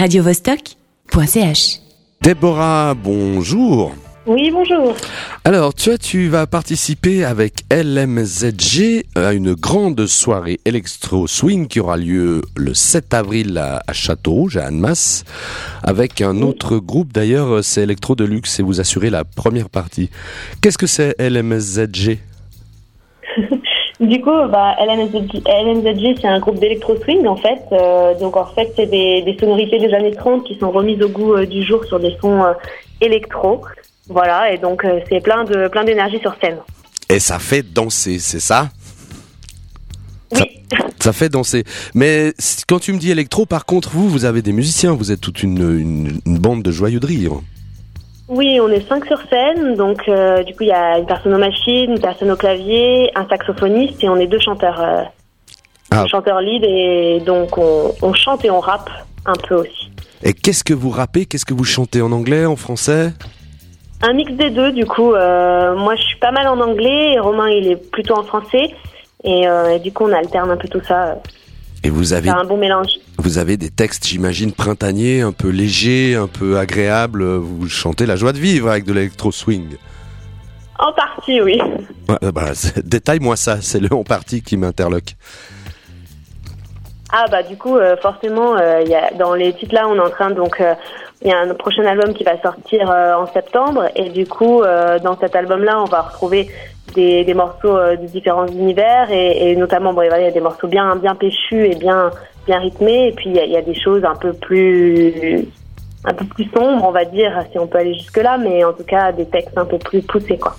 radiovostok.ch. Déborah, bonjour. Oui, bonjour. Alors, toi, tu vas participer avec LMZG à une grande soirée électro swing qui aura lieu le 7 avril à, à Châteaurouge, à Annemasse, avec un autre groupe. D'ailleurs, c'est Electro Deluxe et vous assurez la première partie. Qu'est-ce que c'est LMZG Du coup, bah, LMZG, LMZG, c'est un groupe d'électro swing en fait. Euh, donc en fait, c'est des, des sonorités des années 30 qui sont remises au goût euh, du jour sur des sons euh, électro. Voilà, et donc c'est plein de plein d'énergie sur scène. Et ça fait danser, c'est ça? Oui. Ça fait danser. Mais quand tu me dis électro, par contre, vous, vous avez des musiciens, vous êtes toute une, une, une bande de joyeux de rire. Oui, on est cinq sur scène, donc euh, du coup il y a une personne aux machines, une personne au clavier, un saxophoniste et on est deux chanteurs, euh, Ah. chanteurs lead et donc on, on chante et on rappe un peu aussi. Et qu'est-ce que vous rappez? Qu'est-ce que vous chantez en anglais, en français? Un mix des deux, du coup. euh, moi, je suis pas mal en anglais et Romain, il est plutôt en français. Et, euh, et du coup, on alterne un peu tout ça. Et vous avez, C'est un bon mélange. vous avez des textes, j'imagine, printaniers, un peu légers, un peu agréables. Vous chantez la joie de vivre avec de l'électro swing. En partie, oui. Euh, bah, Détaille-moi ça, c'est le en partie qui m'interloque. Ah bah du coup, euh, forcément, euh, y a, dans les titres là, on est en train donc euh, il y a un prochain album qui va sortir en septembre et du coup, dans cet album-là, on va retrouver des, des morceaux euh, de différents univers et, et notamment, bon, il y a des morceaux bien bien péchus et bien bien rythmés et puis il y a, il y a des choses un peu plus un peu plus sombres, on va dire, si on peut aller jusque là, mais en tout cas des textes un peu plus poussés quoi.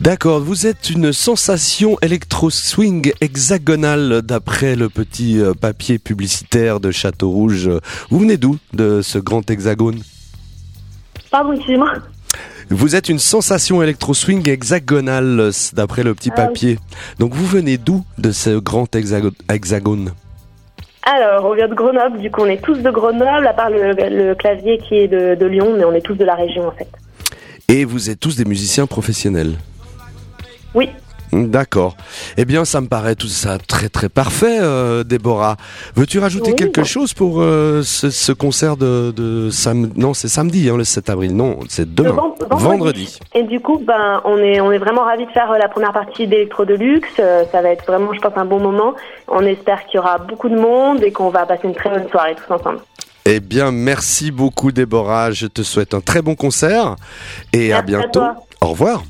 D'accord, vous êtes une sensation électro-swing hexagonale d'après le petit euh, papier publicitaire de Château Rouge. Vous venez d'où de ce grand hexagone? Pardon, excusez-moi. Vous êtes une sensation électro-swing hexagonale d'après le petit Ah oui. papier. Donc vous venez d'où de ce grand hexago- hexagone? Alors, on vient de Grenoble, du coup on est tous de Grenoble, à part le, le clavier qui est de, de Lyon, mais on est tous de la région en fait. Et vous êtes tous des musiciens professionnels? Oui. D'accord. Eh bien, ça me paraît tout ça très très parfait, euh, Déborah. Veux-tu rajouter Oui. quelque chose pour euh, ce, ce concert de, de sam... Non, c'est samedi, hein, le 7 avril. Non, c'est demain. Vend- vendredi. Et du coup, ben, on est, on est vraiment ravis de faire euh, la première partie d'Electro Deluxe. Euh, ça va être vraiment, je pense, un bon moment. On espère qu'il y aura beaucoup de monde et qu'on va passer une très bonne soirée tous ensemble. Eh bien, merci beaucoup, Déborah. Je te souhaite un très bon concert et à Merci à bientôt. Au revoir.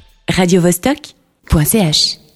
radiovostok.ch.